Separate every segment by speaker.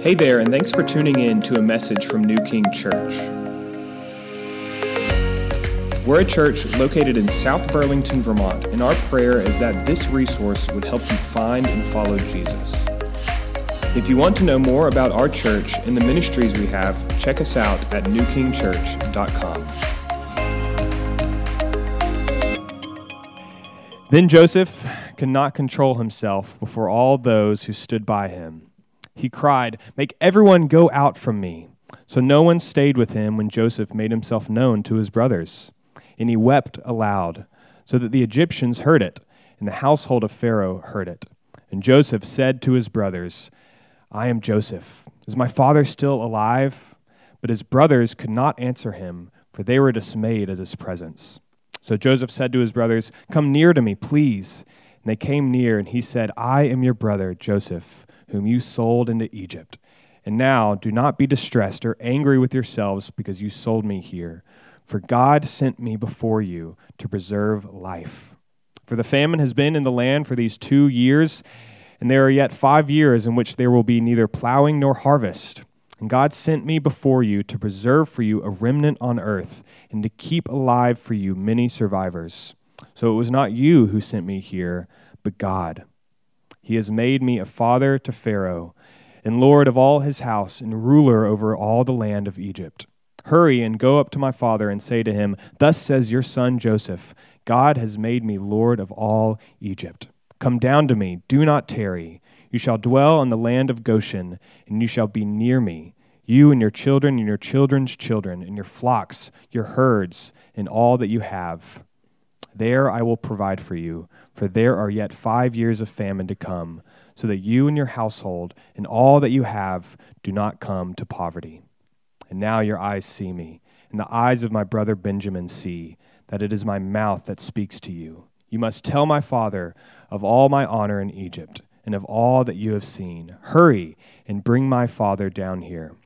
Speaker 1: Hey there, and thanks for tuning in to a message from New King Church. We're a church located in South Burlington, Vermont, and our prayer is that this resource would help you find and follow Jesus. If you want to know more about our church and the ministries we have, check us out at newkingchurch.com. Then Joseph could not control himself before all those who stood by him. He cried, Make everyone go out from me. So no one stayed with him when Joseph made himself known to his brothers. And he wept aloud, so that the Egyptians heard it, and the household of Pharaoh heard it. And Joseph said to his brothers, I am Joseph. Is my father still alive? But his brothers could not answer him, for they were dismayed at his presence. So Joseph said to his brothers, Come near to me, please. And they came near, and he said, I am your brother, Joseph, whom you sold into Egypt. And now do not be distressed or angry with yourselves because you sold me here. For God sent me before you to preserve life. For the famine has been in the land for these two years, and there are yet five years in which there will be neither plowing nor harvest. And God sent me before you to preserve for you a remnant on earth, and to keep alive for you many survivors. So it was not you who sent me here, but God. He has made me a father to Pharaoh, and lord of all his house, and ruler over all the land of Egypt. Hurry and go up to my father and say to him, Thus says your son Joseph, God has made me lord of all Egypt. Come down to me, do not tarry. You shall dwell in the land of Goshen, and you shall be near me, you and your children and your children's children, and your flocks, your herds, and all that you have. There I will provide for you, for there are yet five years of famine to come, so that you and your household and all that you have do not come to poverty. And now your eyes see me, and the eyes of my brother Benjamin see that it is my mouth that speaks to you. You must tell my father of all my honor in Egypt, and of all that you have seen. Hurry and bring my father down here.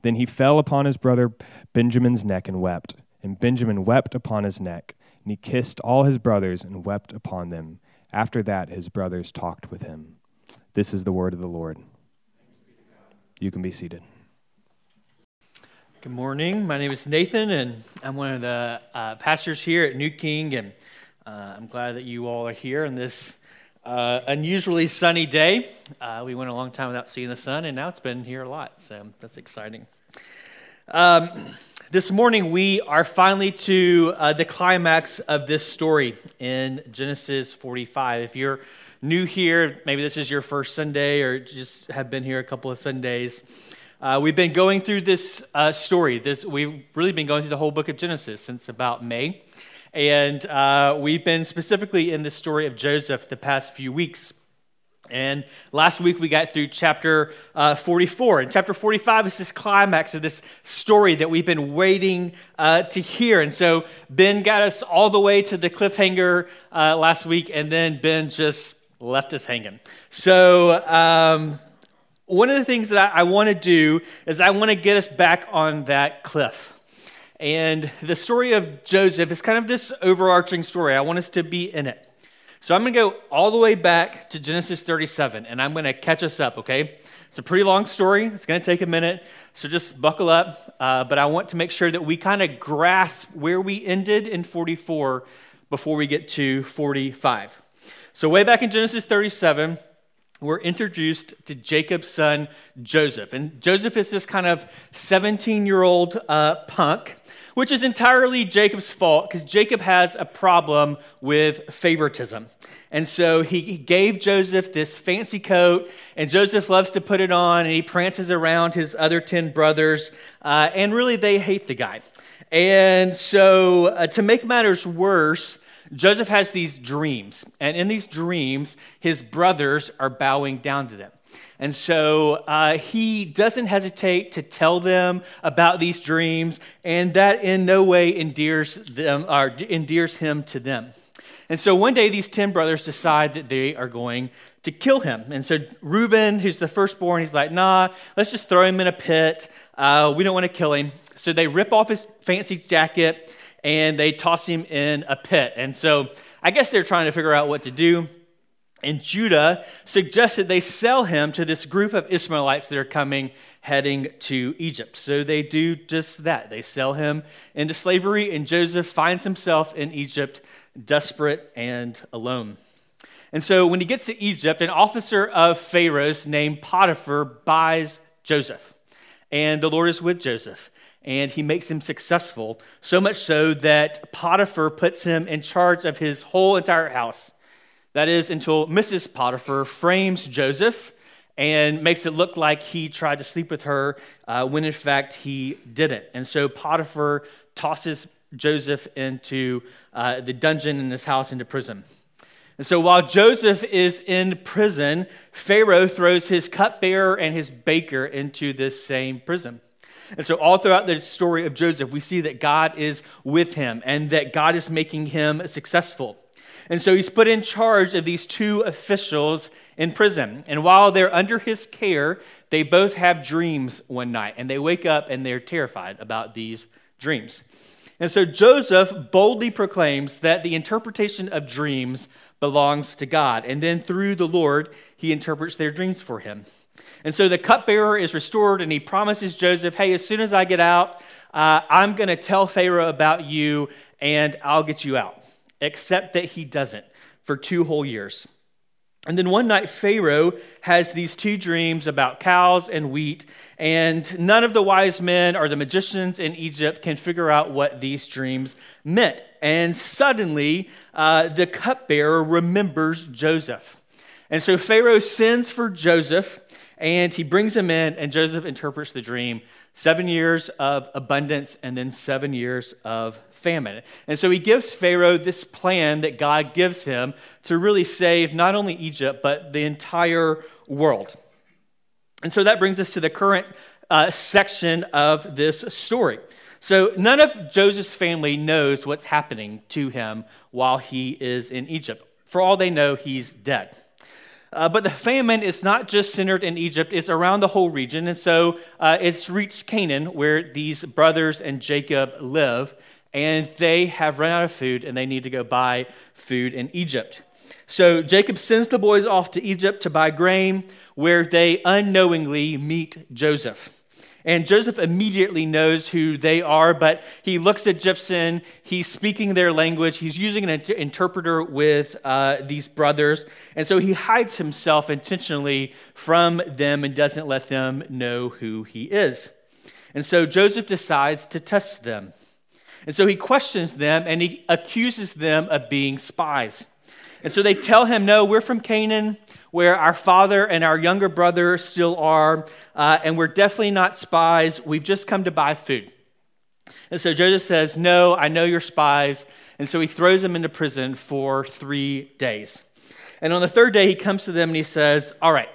Speaker 1: Then he fell upon his brother Benjamin's neck and wept. And Benjamin wept upon his neck. And he kissed all his brothers and wept upon them. After that, his brothers talked with him. This is the word of the Lord. You can be seated.
Speaker 2: Good morning. My name is Nathan, and I'm one of the uh, pastors here at New King. And uh, I'm glad that you all are here on this uh, unusually sunny day. Uh, we went a long time without seeing the sun, and now it's been here a lot, so that's exciting. Um, this morning, we are finally to uh, the climax of this story in Genesis 45. If you're new here, maybe this is your first Sunday or just have been here a couple of Sundays. Uh, we've been going through this uh, story. This, we've really been going through the whole book of Genesis since about May. And uh, we've been specifically in the story of Joseph the past few weeks. And last week we got through chapter uh, 44. And chapter 45 is this climax of this story that we've been waiting uh, to hear. And so Ben got us all the way to the cliffhanger uh, last week, and then Ben just left us hanging. So, um, one of the things that I, I want to do is I want to get us back on that cliff. And the story of Joseph is kind of this overarching story. I want us to be in it. So I'm going to go all the way back to Genesis 37, and I'm going to catch us up, okay? It's a pretty long story. It's going to take a minute, so just buckle up. Uh, but I want to make sure that we kind of grasp where we ended in 44 before we get to 45. So, way back in Genesis 37, we're introduced to Jacob's son, Joseph. And Joseph is this kind of 17 year old uh, punk which is entirely Jacob's fault because Jacob has a problem with favoritism. And so he gave Joseph this fancy coat, and Joseph loves to put it on, and he prances around his other 10 brothers, uh, and really they hate the guy. And so, uh, to make matters worse, Joseph has these dreams, and in these dreams, his brothers are bowing down to them. And so uh, he doesn't hesitate to tell them about these dreams, and that in no way endears, them, or endears him to them. And so one day, these 10 brothers decide that they are going to kill him. And so Reuben, who's the firstborn, he's like, nah, let's just throw him in a pit. Uh, we don't want to kill him. So they rip off his fancy jacket and they toss him in a pit. And so I guess they're trying to figure out what to do. And Judah suggested they sell him to this group of Ishmaelites that are coming, heading to Egypt. So they do just that. They sell him into slavery, and Joseph finds himself in Egypt, desperate and alone. And so when he gets to Egypt, an officer of Pharaoh's named Potiphar buys Joseph. And the Lord is with Joseph, and he makes him successful, so much so that Potiphar puts him in charge of his whole entire house. That is, until Mrs. Potiphar frames Joseph and makes it look like he tried to sleep with her uh, when in fact he didn't. And so Potiphar tosses Joseph into uh, the dungeon in his house into prison. And so while Joseph is in prison, Pharaoh throws his cupbearer and his baker into this same prison. And so, all throughout the story of Joseph, we see that God is with him and that God is making him successful. And so he's put in charge of these two officials in prison. And while they're under his care, they both have dreams one night. And they wake up and they're terrified about these dreams. And so Joseph boldly proclaims that the interpretation of dreams belongs to God. And then through the Lord, he interprets their dreams for him. And so the cupbearer is restored, and he promises Joseph, Hey, as soon as I get out, uh, I'm going to tell Pharaoh about you, and I'll get you out except that he doesn't for two whole years. And then one night, Pharaoh has these two dreams about cows and wheat, and none of the wise men or the magicians in Egypt can figure out what these dreams meant. And suddenly, uh, the cupbearer remembers Joseph. And so Pharaoh sends for Joseph, and he brings him in, and Joseph interprets the dream seven years of abundance, and then seven years of famine. And so he gives Pharaoh this plan that God gives him to really save not only Egypt, but the entire world. And so that brings us to the current uh, section of this story. So none of Joseph's family knows what's happening to him while he is in Egypt. For all they know, he's dead. Uh, but the famine is not just centered in Egypt, it's around the whole region. And so uh, it's reached Canaan, where these brothers and Jacob live and they have run out of food and they need to go buy food in Egypt. So Jacob sends the boys off to Egypt to buy grain, where they unknowingly meet Joseph. And Joseph immediately knows who they are, but he looks at Egyptian. He's speaking their language. He's using an inter- interpreter with uh, these brothers. And so he hides himself intentionally from them and doesn't let them know who he is. And so Joseph decides to test them. And so he questions them and he accuses them of being spies. And so they tell him, No, we're from Canaan, where our father and our younger brother still are, uh, and we're definitely not spies. We've just come to buy food. And so Joseph says, No, I know you're spies. And so he throws them into prison for three days. And on the third day, he comes to them and he says, All right,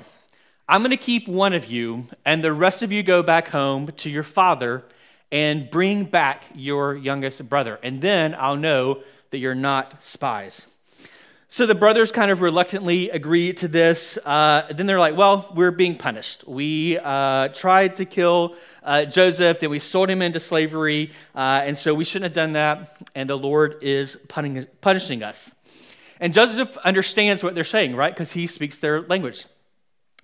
Speaker 2: I'm going to keep one of you, and the rest of you go back home to your father and bring back your youngest brother. And then I'll know that you're not spies. So the brothers kind of reluctantly agree to this. Uh, then they're like, well, we're being punished. We uh, tried to kill uh, Joseph, then we sold him into slavery, uh, and so we shouldn't have done that, and the Lord is punishing us. And Joseph understands what they're saying, right? Because he speaks their language.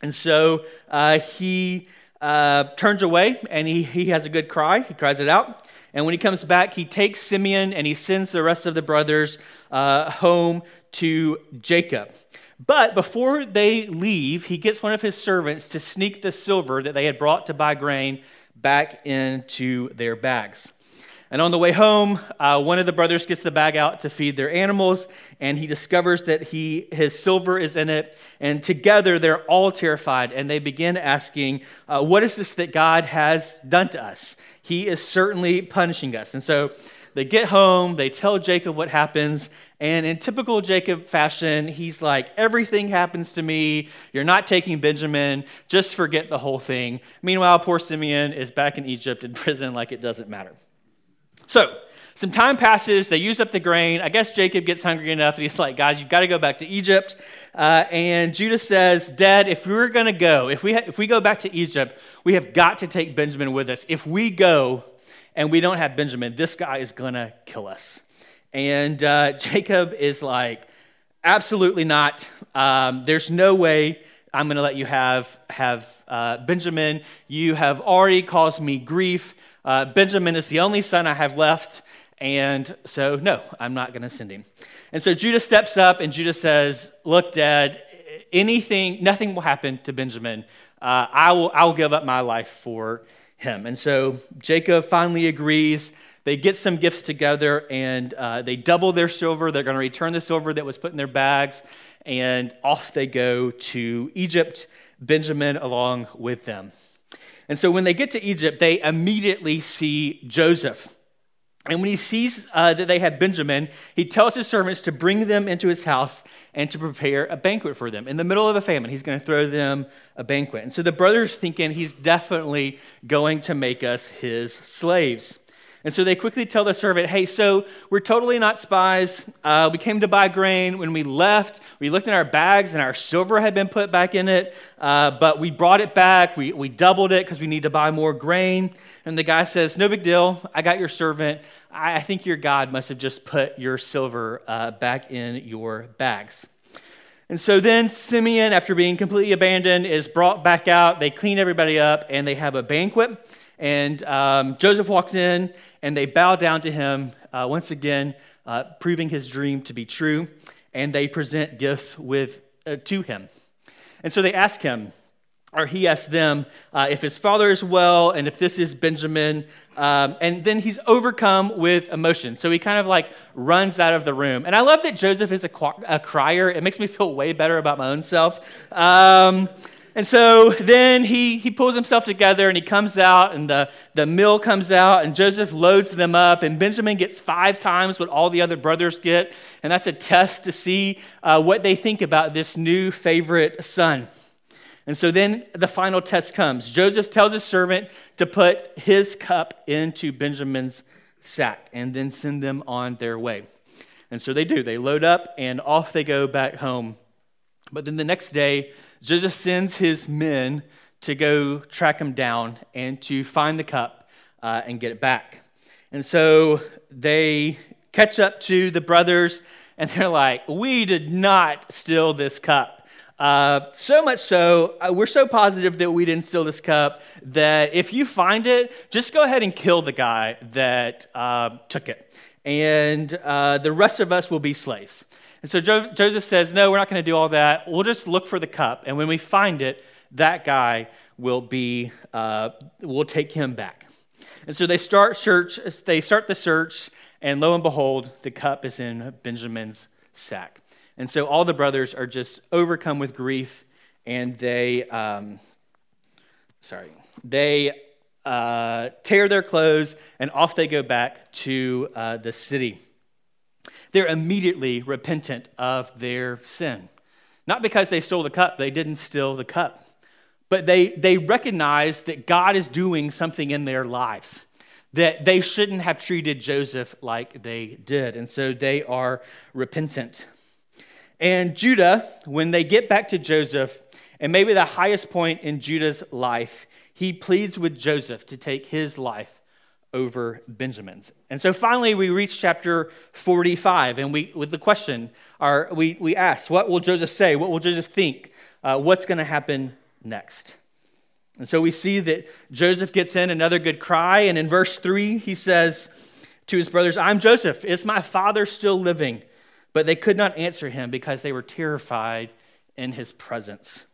Speaker 2: And so uh, he uh, turns away and he, he has a good cry. He cries it out. And when he comes back, he takes Simeon and he sends the rest of the brothers uh, home to Jacob. But before they leave, he gets one of his servants to sneak the silver that they had brought to buy grain back into their bags. And on the way home, uh, one of the brothers gets the bag out to feed their animals, and he discovers that he, his silver is in it. And together, they're all terrified, and they begin asking, uh, What is this that God has done to us? He is certainly punishing us. And so they get home, they tell Jacob what happens, and in typical Jacob fashion, he's like, Everything happens to me. You're not taking Benjamin. Just forget the whole thing. Meanwhile, poor Simeon is back in Egypt in prison like it doesn't matter. So, some time passes, they use up the grain. I guess Jacob gets hungry enough, and he's like, Guys, you've got to go back to Egypt. Uh, and Judah says, Dad, if we're going to go, if we, ha- if we go back to Egypt, we have got to take Benjamin with us. If we go and we don't have Benjamin, this guy is going to kill us. And uh, Jacob is like, absolutely not. Um, there's no way I'm going to let you have, have uh, Benjamin. You have already caused me grief. Uh, Benjamin is the only son I have left. And so, no, I'm not going to send him. And so Judah steps up and Judah says, Look, Dad, anything, nothing will happen to Benjamin. Uh, I, will, I will give up my life for him. And so Jacob finally agrees. They get some gifts together and uh, they double their silver. They're going to return the silver that was put in their bags. And off they go to Egypt, Benjamin along with them. And so when they get to Egypt, they immediately see Joseph. And when he sees uh, that they have Benjamin, he tells his servants to bring them into his house and to prepare a banquet for them. In the middle of a famine, he's going to throw them a banquet. And so the brothers thinking he's definitely going to make us his slaves. And so they quickly tell the servant, hey, so we're totally not spies. Uh, we came to buy grain. When we left, we looked in our bags and our silver had been put back in it, uh, but we brought it back. We, we doubled it because we need to buy more grain. And the guy says, no big deal. I got your servant. I, I think your God must have just put your silver uh, back in your bags. And so then Simeon, after being completely abandoned, is brought back out. They clean everybody up and they have a banquet. And um, Joseph walks in and they bow down to him, uh, once again, uh, proving his dream to be true. And they present gifts with, uh, to him. And so they ask him, or he asks them uh, if his father is well and if this is Benjamin. Um, and then he's overcome with emotion. So he kind of like runs out of the room. And I love that Joseph is a, a crier. It makes me feel way better about my own self. Um, and so then he, he pulls himself together and he comes out, and the, the mill comes out, and Joseph loads them up, and Benjamin gets five times what all the other brothers get. And that's a test to see uh, what they think about this new favorite son. And so then the final test comes. Joseph tells his servant to put his cup into Benjamin's sack and then send them on their way. And so they do. They load up and off they go back home. But then the next day, Joseph sends his men to go track him down and to find the cup uh, and get it back. And so they catch up to the brothers and they're like, We did not steal this cup. Uh, so much so, uh, we're so positive that we didn't steal this cup that if you find it, just go ahead and kill the guy that uh, took it. And uh, the rest of us will be slaves. And so jo- Joseph says, No, we're not going to do all that. We'll just look for the cup. And when we find it, that guy will be, uh, we'll take him back. And so they start search, they start the search, and lo and behold, the cup is in Benjamin's sack. And so all the brothers are just overcome with grief, and they, um, sorry, they uh, tear their clothes, and off they go back to uh, the city they're immediately repentant of their sin. Not because they stole the cup, they didn't steal the cup, but they, they recognize that God is doing something in their lives, that they shouldn't have treated Joseph like they did. And so they are repentant. And Judah, when they get back to Joseph, and maybe the highest point in Judah's life, he pleads with Joseph to take his life over Benjamin's. And so finally, we reach chapter 45, and we, with the question, are, we, we ask, what will Joseph say? What will Joseph think? Uh, what's going to happen next? And so we see that Joseph gets in another good cry, and in verse 3, he says to his brothers, I'm Joseph. Is my father still living? But they could not answer him because they were terrified in his presence.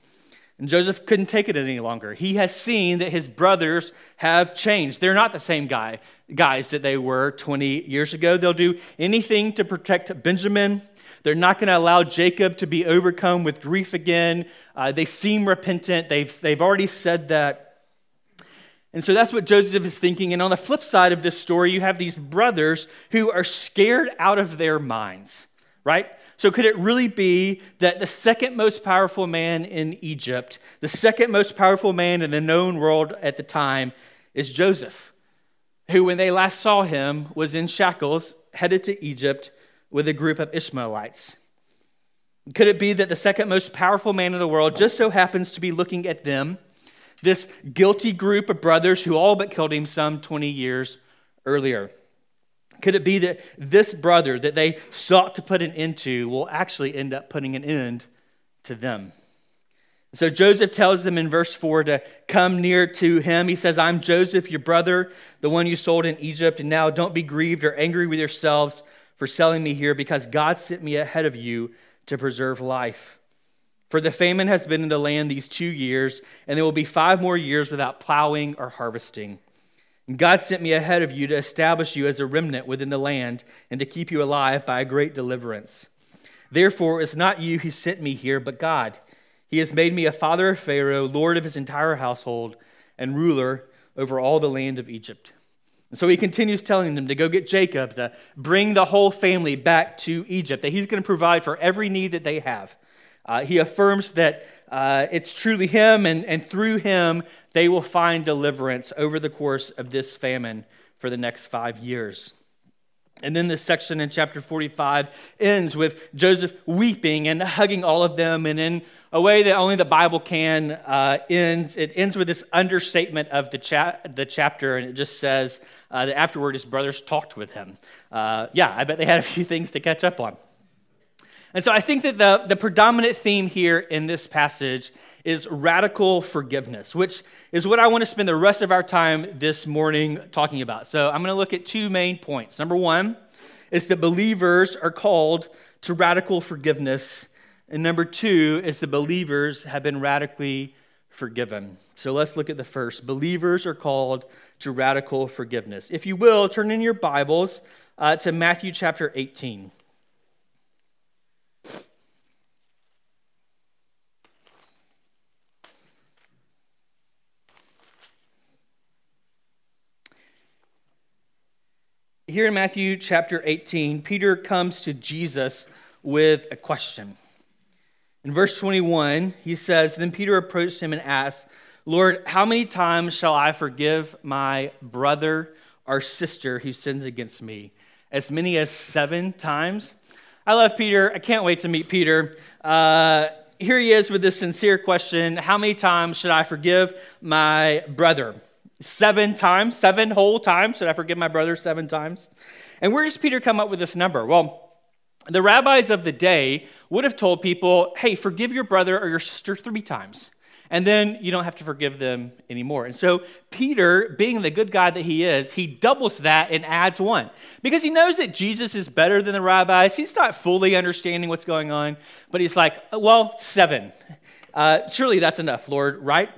Speaker 2: And Joseph couldn't take it any longer. He has seen that his brothers have changed. They're not the same guy, guys that they were 20 years ago. They'll do anything to protect Benjamin. They're not going to allow Jacob to be overcome with grief again. Uh, they seem repentant. They've, they've already said that. And so that's what Joseph is thinking. And on the flip side of this story, you have these brothers who are scared out of their minds, right? So, could it really be that the second most powerful man in Egypt, the second most powerful man in the known world at the time, is Joseph, who, when they last saw him, was in shackles, headed to Egypt with a group of Ishmaelites? Could it be that the second most powerful man in the world just so happens to be looking at them, this guilty group of brothers who all but killed him some 20 years earlier? Could it be that this brother that they sought to put an end to will actually end up putting an end to them? So Joseph tells them in verse 4 to come near to him. He says, I'm Joseph, your brother, the one you sold in Egypt. And now don't be grieved or angry with yourselves for selling me here, because God sent me ahead of you to preserve life. For the famine has been in the land these two years, and there will be five more years without plowing or harvesting. And God sent me ahead of you to establish you as a remnant within the land and to keep you alive by a great deliverance. Therefore, it's not you who sent me here, but God. He has made me a father of Pharaoh, lord of his entire household, and ruler over all the land of Egypt. And so he continues telling them to go get Jacob, to bring the whole family back to Egypt, that he's going to provide for every need that they have. Uh, he affirms that uh, it's truly him, and, and through him, they will find deliverance over the course of this famine for the next five years. And then this section in chapter 45 ends with Joseph weeping and hugging all of them, and in a way that only the Bible can uh, ends. It ends with this understatement of the, cha- the chapter, and it just says uh, that afterward his brothers talked with him. Uh, yeah, I bet they had a few things to catch up on. And so I think that the, the predominant theme here in this passage is radical forgiveness, which is what I want to spend the rest of our time this morning talking about. So I'm going to look at two main points. Number one is that believers are called to radical forgiveness and number two is the believers have been radically forgiven. So let's look at the first. Believers are called to radical forgiveness. If you will, turn in your Bibles uh, to Matthew chapter 18. Here in Matthew chapter 18, Peter comes to Jesus with a question. In verse 21, he says, Then Peter approached him and asked, Lord, how many times shall I forgive my brother or sister who sins against me? As many as seven times? I love Peter. I can't wait to meet Peter. Uh, here he is with this sincere question How many times should I forgive my brother? Seven times, seven whole times. Should I forgive my brother seven times? And where does Peter come up with this number? Well, the rabbis of the day would have told people, hey, forgive your brother or your sister three times. And then you don't have to forgive them anymore. And so, Peter, being the good guy that he is, he doubles that and adds one. Because he knows that Jesus is better than the rabbis. He's not fully understanding what's going on, but he's like, well, seven. Uh, surely that's enough, Lord, right?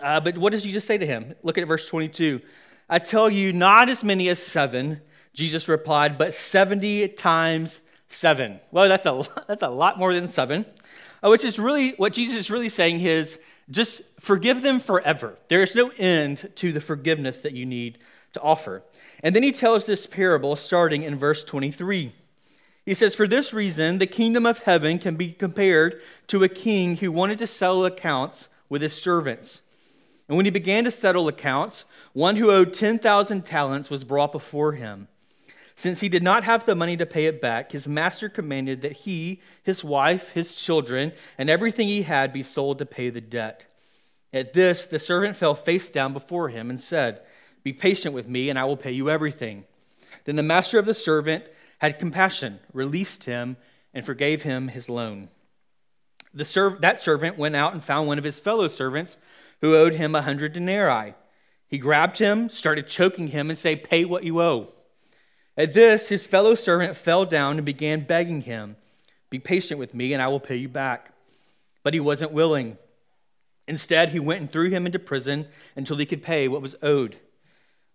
Speaker 2: Uh, but what does Jesus say to him? Look at verse 22. I tell you, not as many as seven Jesus replied, But 70 times seven. Well, that's a, that's a lot more than seven, uh, which is really what Jesus is really saying is just forgive them forever. There is no end to the forgiveness that you need to offer. And then he tells this parable starting in verse 23. He says, For this reason, the kingdom of heaven can be compared to a king who wanted to settle accounts with his servants. And when he began to settle accounts, one who owed 10,000 talents was brought before him. Since he did not have the money to pay it back, his master commanded that he, his wife, his children, and everything he had be sold to pay the debt. At this, the servant fell face down before him and said, Be patient with me, and I will pay you everything. Then the master of the servant had compassion, released him, and forgave him his loan. The serv- that servant went out and found one of his fellow servants who owed him a hundred denarii. He grabbed him, started choking him, and said, Pay what you owe. At this, his fellow servant fell down and began begging him, Be patient with me, and I will pay you back. But he wasn't willing. Instead, he went and threw him into prison until he could pay what was owed.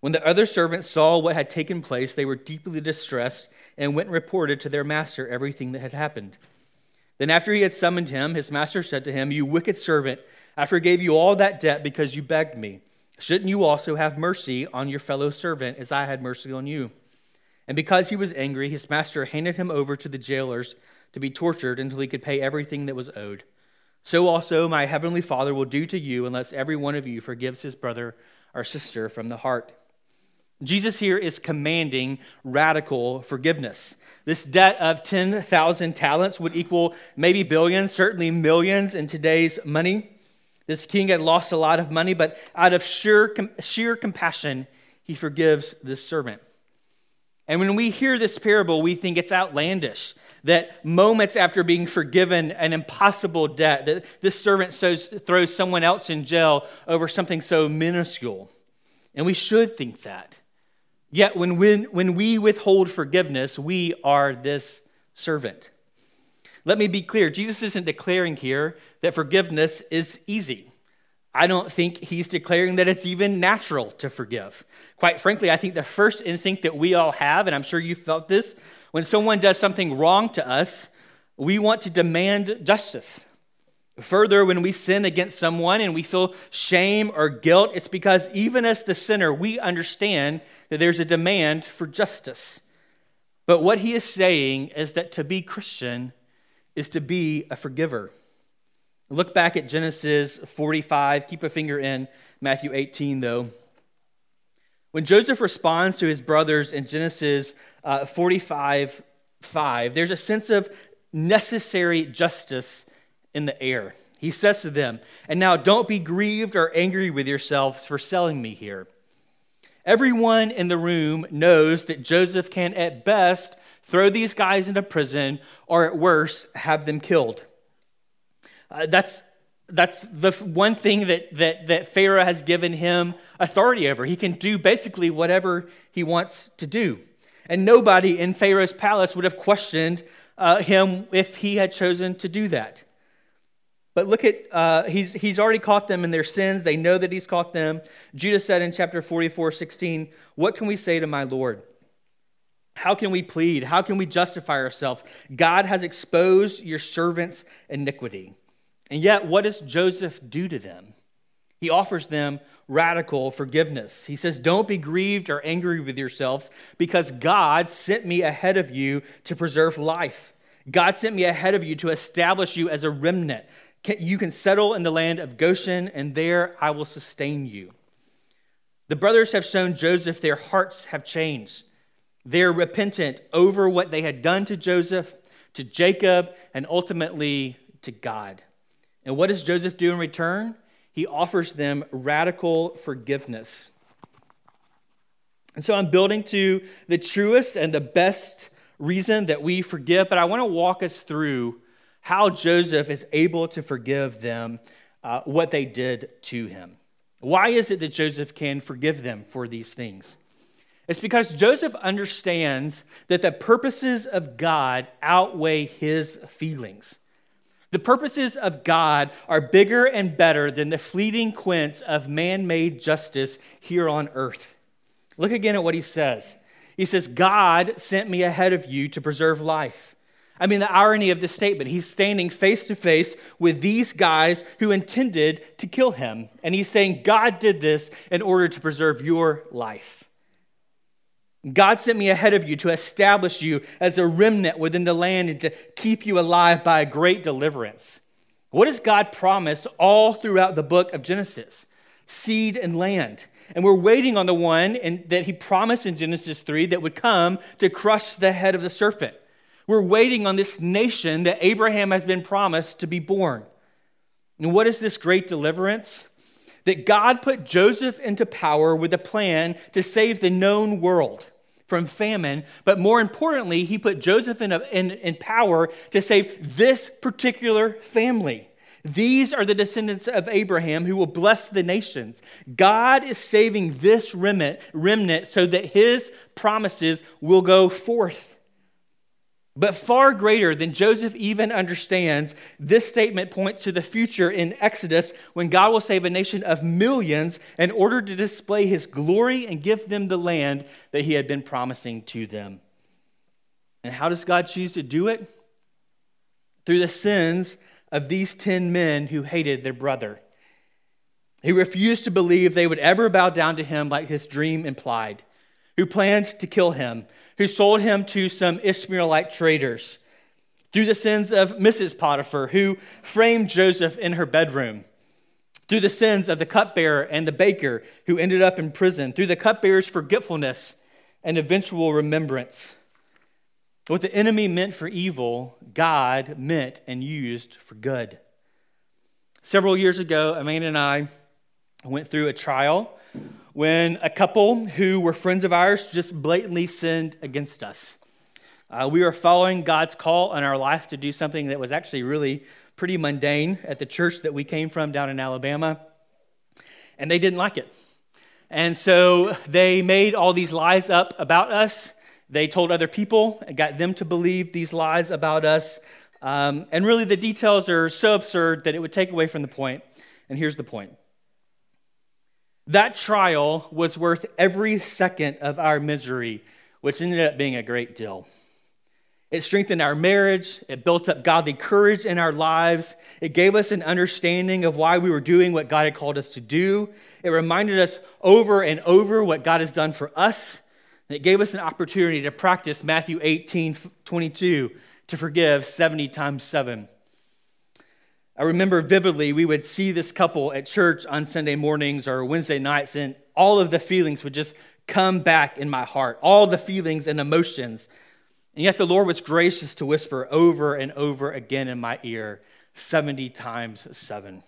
Speaker 2: When the other servants saw what had taken place, they were deeply distressed and went and reported to their master everything that had happened. Then, after he had summoned him, his master said to him, You wicked servant, I forgave you all that debt because you begged me. Shouldn't you also have mercy on your fellow servant as I had mercy on you? And because he was angry, his master handed him over to the jailers to be tortured until he could pay everything that was owed. So also my heavenly Father will do to you unless every one of you forgives his brother or sister from the heart. Jesus here is commanding radical forgiveness. This debt of 10,000 talents would equal maybe billions, certainly millions in today's money. This king had lost a lot of money, but out of sheer, sheer compassion, he forgives this servant. And when we hear this parable, we think it's outlandish that moments after being forgiven an impossible debt, that this servant throws someone else in jail over something so minuscule. And we should think that. Yet when, when, when we withhold forgiveness, we are this servant. Let me be clear Jesus isn't declaring here that forgiveness is easy. I don't think he's declaring that it's even natural to forgive. Quite frankly, I think the first instinct that we all have, and I'm sure you felt this, when someone does something wrong to us, we want to demand justice. Further, when we sin against someone and we feel shame or guilt, it's because even as the sinner, we understand that there's a demand for justice. But what he is saying is that to be Christian is to be a forgiver. Look back at Genesis 45. Keep a finger in Matthew 18, though. When Joseph responds to his brothers in Genesis uh, 45 5, there's a sense of necessary justice in the air. He says to them, And now don't be grieved or angry with yourselves for selling me here. Everyone in the room knows that Joseph can, at best, throw these guys into prison or, at worst, have them killed. Uh, that's, that's the one thing that, that, that Pharaoh has given him authority over. He can do basically whatever he wants to do. And nobody in Pharaoh's palace would have questioned uh, him if he had chosen to do that. But look at, uh, he's, he's already caught them in their sins. They know that he's caught them. Judah said in chapter 44, 16, What can we say to my Lord? How can we plead? How can we justify ourselves? God has exposed your servant's iniquity. And yet, what does Joseph do to them? He offers them radical forgiveness. He says, Don't be grieved or angry with yourselves because God sent me ahead of you to preserve life. God sent me ahead of you to establish you as a remnant. You can settle in the land of Goshen, and there I will sustain you. The brothers have shown Joseph their hearts have changed. They're repentant over what they had done to Joseph, to Jacob, and ultimately to God. And what does Joseph do in return? He offers them radical forgiveness. And so I'm building to the truest and the best reason that we forgive, but I want to walk us through how Joseph is able to forgive them uh, what they did to him. Why is it that Joseph can forgive them for these things? It's because Joseph understands that the purposes of God outweigh his feelings. The purposes of God are bigger and better than the fleeting quints of man made justice here on earth. Look again at what he says. He says, God sent me ahead of you to preserve life. I mean, the irony of this statement, he's standing face to face with these guys who intended to kill him. And he's saying, God did this in order to preserve your life. God sent me ahead of you to establish you as a remnant within the land and to keep you alive by a great deliverance. What does God promise all throughout the book of Genesis? Seed and land. And we're waiting on the one in, that he promised in Genesis 3 that would come to crush the head of the serpent. We're waiting on this nation that Abraham has been promised to be born. And what is this great deliverance? That God put Joseph into power with a plan to save the known world from famine, but more importantly, he put Joseph in, a, in, in power to save this particular family. These are the descendants of Abraham who will bless the nations. God is saving this remnant, remnant so that his promises will go forth. But far greater than Joseph even understands, this statement points to the future in Exodus when God will save a nation of millions in order to display his glory and give them the land that he had been promising to them. And how does God choose to do it? Through the sins of these 10 men who hated their brother. He refused to believe they would ever bow down to him like his dream implied who planned to kill him, who sold him to some Ishmaelite traders, through the sins of Mrs. Potiphar, who framed Joseph in her bedroom, through the sins of the cupbearer and the baker, who ended up in prison, through the cupbearer's forgetfulness and eventual remembrance. What the enemy meant for evil, God meant and used for good. Several years ago, Amanda and I went through a trial when a couple who were friends of ours just blatantly sinned against us. Uh, we were following God's call in our life to do something that was actually really pretty mundane at the church that we came from down in Alabama, and they didn't like it. And so they made all these lies up about us. They told other people and got them to believe these lies about us. Um, and really, the details are so absurd that it would take away from the point. And here's the point that trial was worth every second of our misery, which ended up being a great deal. It strengthened our marriage. It built up godly courage in our lives. It gave us an understanding of why we were doing what God had called us to do. It reminded us over and over what God has done for us. And it gave us an opportunity to practice Matthew 18 22 to forgive 70 times 7. I remember vividly we would see this couple at church on Sunday mornings or Wednesday nights, and all of the feelings would just come back in my heart, all the feelings and emotions. And yet the Lord was gracious to whisper over and over again in my ear 70 times 7.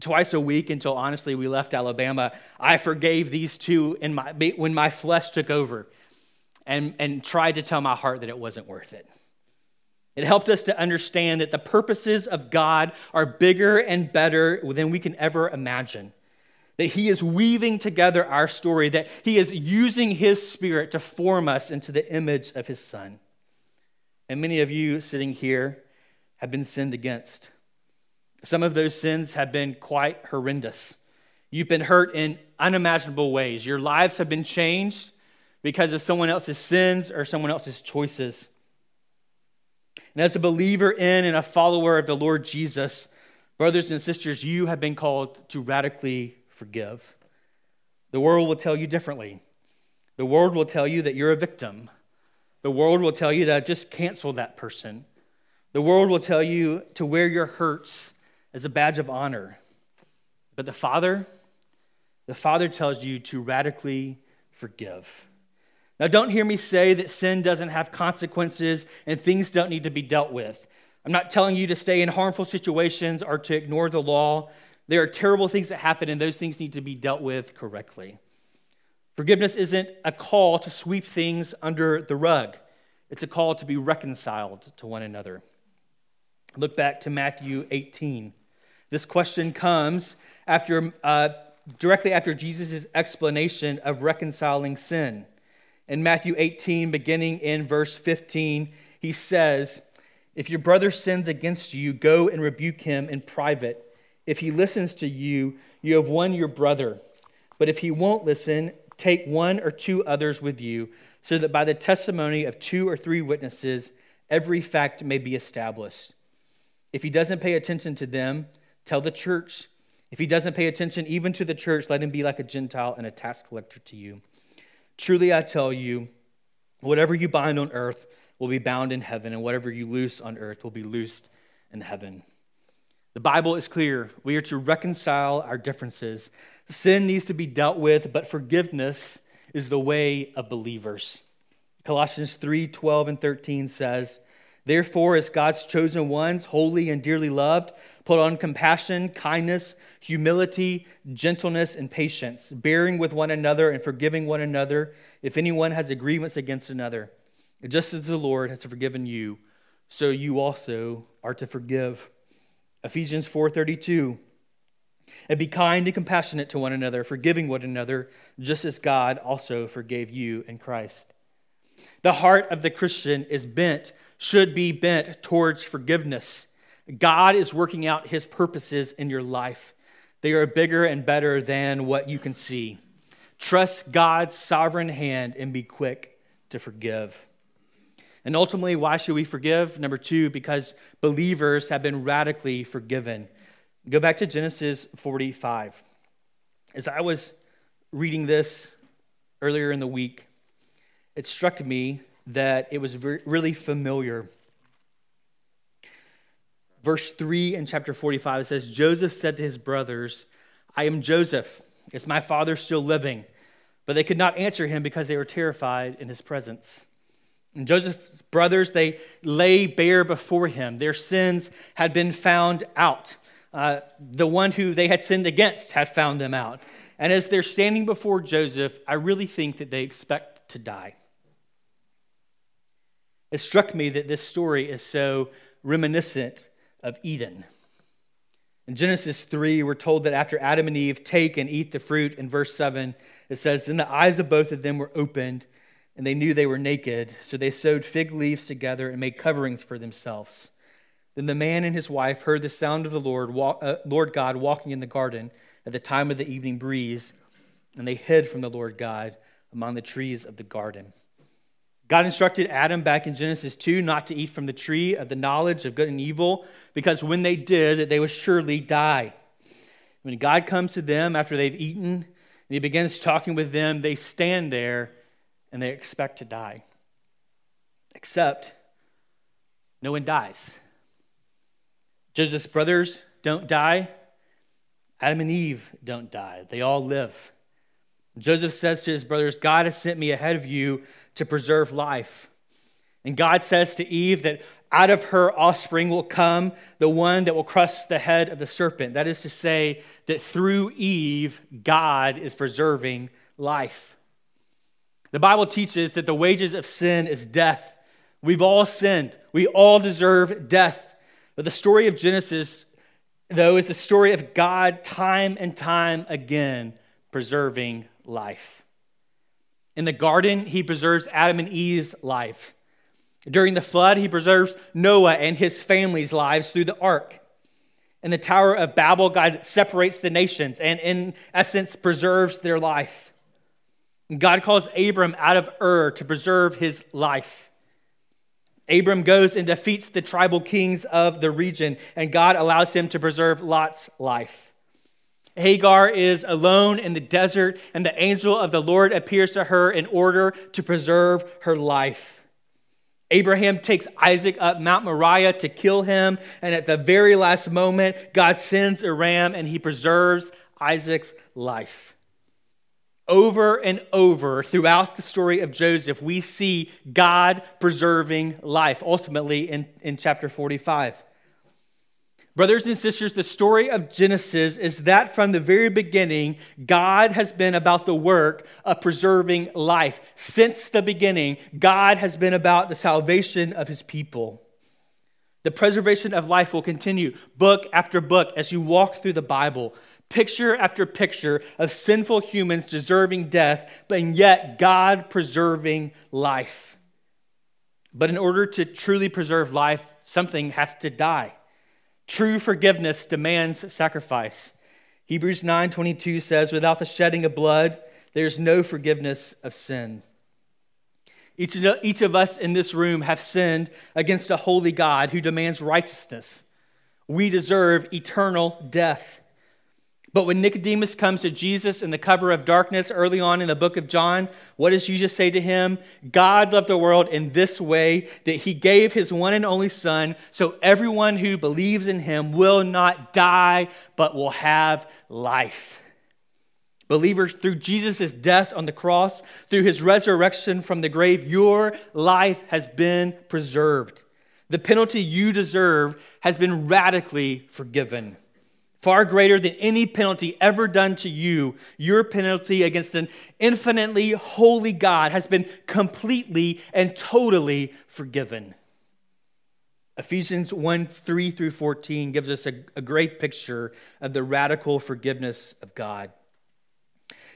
Speaker 2: Twice a week until honestly we left Alabama, I forgave these two in my, when my flesh took over and, and tried to tell my heart that it wasn't worth it. It helped us to understand that the purposes of God are bigger and better than we can ever imagine. That He is weaving together our story, that He is using His Spirit to form us into the image of His Son. And many of you sitting here have been sinned against. Some of those sins have been quite horrendous. You've been hurt in unimaginable ways. Your lives have been changed because of someone else's sins or someone else's choices. And as a believer in and a follower of the Lord Jesus, brothers and sisters, you have been called to radically forgive. The world will tell you differently. The world will tell you that you're a victim. The world will tell you to just cancel that person. The world will tell you to wear your hurts as a badge of honor. But the Father, the Father tells you to radically forgive. Now, don't hear me say that sin doesn't have consequences and things don't need to be dealt with. I'm not telling you to stay in harmful situations or to ignore the law. There are terrible things that happen, and those things need to be dealt with correctly. Forgiveness isn't a call to sweep things under the rug, it's a call to be reconciled to one another. Look back to Matthew 18. This question comes after, uh, directly after Jesus' explanation of reconciling sin. In Matthew 18, beginning in verse 15, he says, If your brother sins against you, go and rebuke him in private. If he listens to you, you have won your brother. But if he won't listen, take one or two others with you, so that by the testimony of two or three witnesses, every fact may be established. If he doesn't pay attention to them, tell the church. If he doesn't pay attention even to the church, let him be like a Gentile and a tax collector to you. Truly I tell you, whatever you bind on earth will be bound in heaven, and whatever you loose on earth will be loosed in heaven. The Bible is clear. We are to reconcile our differences. Sin needs to be dealt with, but forgiveness is the way of believers. Colossians 3 12 and 13 says, Therefore, as God's chosen ones, holy and dearly loved, put on compassion, kindness, humility, gentleness, and patience, bearing with one another and forgiving one another if anyone has a grievance against another. Just as the Lord has forgiven you, so you also are to forgive. Ephesians 4:32 And be kind and compassionate to one another, forgiving one another, just as God also forgave you in Christ. The heart of the Christian is bent should be bent towards forgiveness. God is working out his purposes in your life. They are bigger and better than what you can see. Trust God's sovereign hand and be quick to forgive. And ultimately, why should we forgive? Number two, because believers have been radically forgiven. Go back to Genesis 45. As I was reading this earlier in the week, it struck me that it was really familiar. Verse 3 in chapter 45 it says, Joseph said to his brothers, I am Joseph. Is my father still living? But they could not answer him because they were terrified in his presence. And Joseph's brothers, they lay bare before him. Their sins had been found out. Uh, the one who they had sinned against had found them out. And as they're standing before Joseph, I really think that they expect to die. It struck me that this story is so reminiscent of Eden. In Genesis 3, we're told that after Adam and Eve take and eat the fruit, in verse 7, it says, Then the eyes of both of them were opened, and they knew they were naked. So they sewed fig leaves together and made coverings for themselves. Then the man and his wife heard the sound of the Lord, uh, Lord God walking in the garden at the time of the evening breeze, and they hid from the Lord God among the trees of the garden. God instructed Adam back in Genesis 2 not to eat from the tree of the knowledge of good and evil, because when they did, they would surely die. When God comes to them after they've eaten and he begins talking with them, they stand there and they expect to die. Except no one dies. Joseph's brothers don't die. Adam and Eve don't die. They all live. Joseph says to his brothers, God has sent me ahead of you to preserve life. And God says to Eve that out of her offspring will come the one that will crush the head of the serpent. That is to say, that through Eve, God is preserving life. The Bible teaches that the wages of sin is death. We've all sinned, we all deserve death. But the story of Genesis, though, is the story of God time and time again preserving life. In the garden, he preserves Adam and Eve's life. During the flood, he preserves Noah and his family's lives through the ark. In the Tower of Babel, God separates the nations and, in essence, preserves their life. God calls Abram out of Ur to preserve his life. Abram goes and defeats the tribal kings of the region, and God allows him to preserve Lot's life. Hagar is alone in the desert, and the angel of the Lord appears to her in order to preserve her life. Abraham takes Isaac up Mount Moriah to kill him, and at the very last moment, God sends a ram and he preserves Isaac's life. Over and over throughout the story of Joseph, we see God preserving life, ultimately in, in chapter 45. Brothers and sisters, the story of Genesis is that from the very beginning, God has been about the work of preserving life. Since the beginning, God has been about the salvation of his people. The preservation of life will continue book after book as you walk through the Bible, picture after picture of sinful humans deserving death, but yet God preserving life. But in order to truly preserve life, something has to die. True forgiveness demands sacrifice. Hebrews 9:22 says, "Without the shedding of blood, there is no forgiveness of sin." Each of, each of us in this room have sinned against a holy God who demands righteousness. We deserve eternal death. But when Nicodemus comes to Jesus in the cover of darkness early on in the book of John, what does Jesus say to him? God loved the world in this way that he gave his one and only Son, so everyone who believes in him will not die, but will have life. Believers, through Jesus' death on the cross, through his resurrection from the grave, your life has been preserved. The penalty you deserve has been radically forgiven far greater than any penalty ever done to you, your penalty against an infinitely holy God has been completely and totally forgiven. Ephesians 1 3 through 14 gives us a, a great picture of the radical forgiveness of God.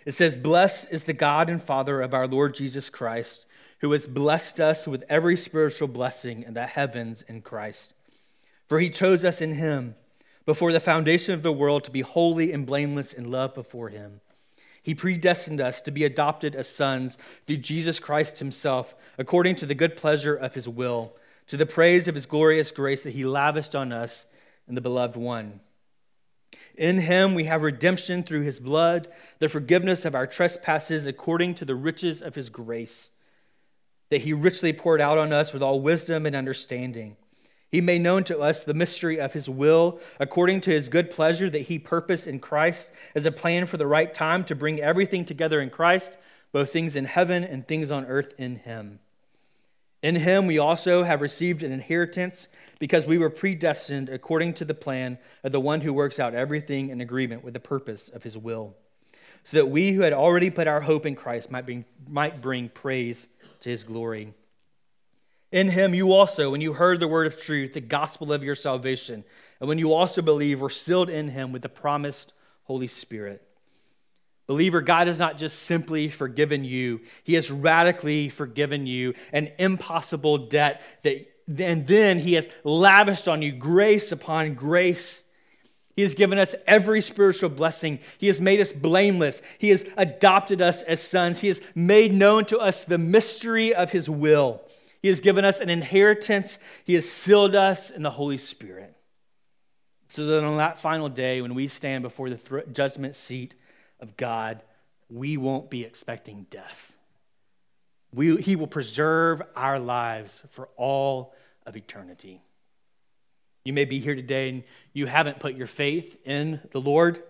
Speaker 2: It says, Blessed is the God and Father of our Lord Jesus Christ, who has blessed us with every spiritual blessing in the heavens in Christ. For he chose us in him before the foundation of the world to be holy and blameless in love before him. He predestined us to be adopted as sons through Jesus Christ himself, according to the good pleasure of his will, to the praise of his glorious grace that he lavished on us in the beloved one. In him we have redemption through his blood, the forgiveness of our trespasses according to the riches of his grace, that he richly poured out on us with all wisdom and understanding. He made known to us the mystery of his will, according to his good pleasure that he purposed in Christ as a plan for the right time to bring everything together in Christ, both things in heaven and things on earth in him. In him we also have received an inheritance because we were predestined according to the plan of the one who works out everything in agreement with the purpose of his will so that we who had already put our hope in Christ might bring, might bring praise to his glory. In him you also, when you heard the word of truth, the gospel of your salvation, and when you also believe, were sealed in him with the promised Holy Spirit. Believer, God has not just simply forgiven you, He has radically forgiven you an impossible debt that and then He has lavished on you grace upon grace. He has given us every spiritual blessing. He has made us blameless. He has adopted us as sons. He has made known to us the mystery of His will. He has given us an inheritance. He has sealed us in the Holy Spirit. So that on that final day, when we stand before the th- judgment seat of God, we won't be expecting death. We, he will preserve our lives for all of eternity. You may be here today and you haven't put your faith in the Lord.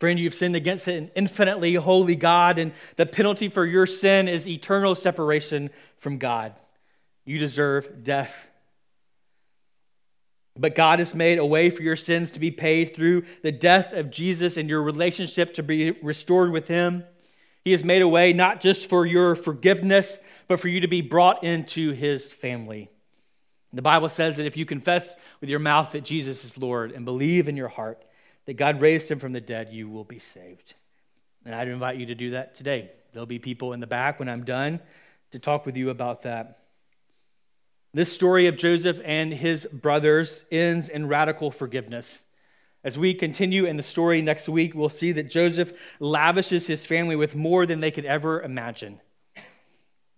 Speaker 2: Friend, you've sinned against an infinitely holy God, and the penalty for your sin is eternal separation from God. You deserve death. But God has made a way for your sins to be paid through the death of Jesus and your relationship to be restored with Him. He has made a way not just for your forgiveness, but for you to be brought into His family. The Bible says that if you confess with your mouth that Jesus is Lord and believe in your heart that God raised Him from the dead, you will be saved. And I'd invite you to do that today. There'll be people in the back when I'm done to talk with you about that. This story of Joseph and his brothers ends in radical forgiveness. As we continue in the story next week, we'll see that Joseph lavishes his family with more than they could ever imagine.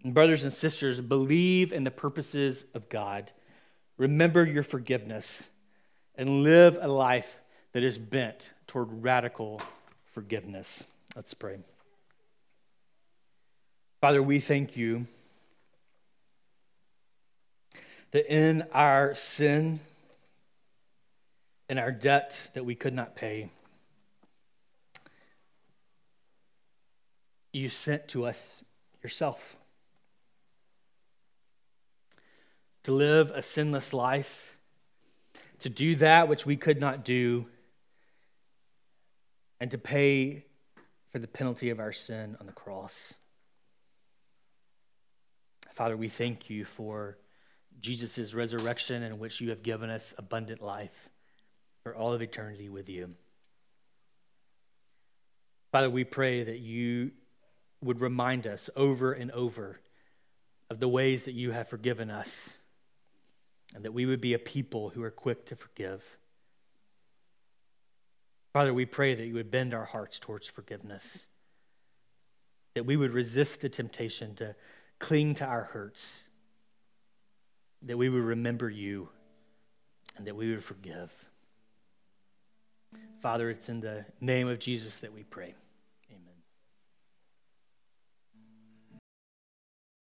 Speaker 2: And brothers and sisters, believe in the purposes of God. Remember your forgiveness and live a life that is bent toward radical forgiveness. Let's pray. Father, we thank you that in our sin, in our debt that we could not pay, you sent to us yourself to live a sinless life, to do that which we could not do, and to pay for the penalty of our sin on the cross. Father, we thank you for Jesus' resurrection in which you have given us abundant life for all of eternity with you. Father, we pray that you would remind us over and over of the ways that you have forgiven us, and that we would be a people who are quick to forgive. Father, we pray that you would bend our hearts towards forgiveness, that we would resist the temptation to cling to our hurts that we would remember you and that we would forgive. Father, it's in the name of Jesus that we pray.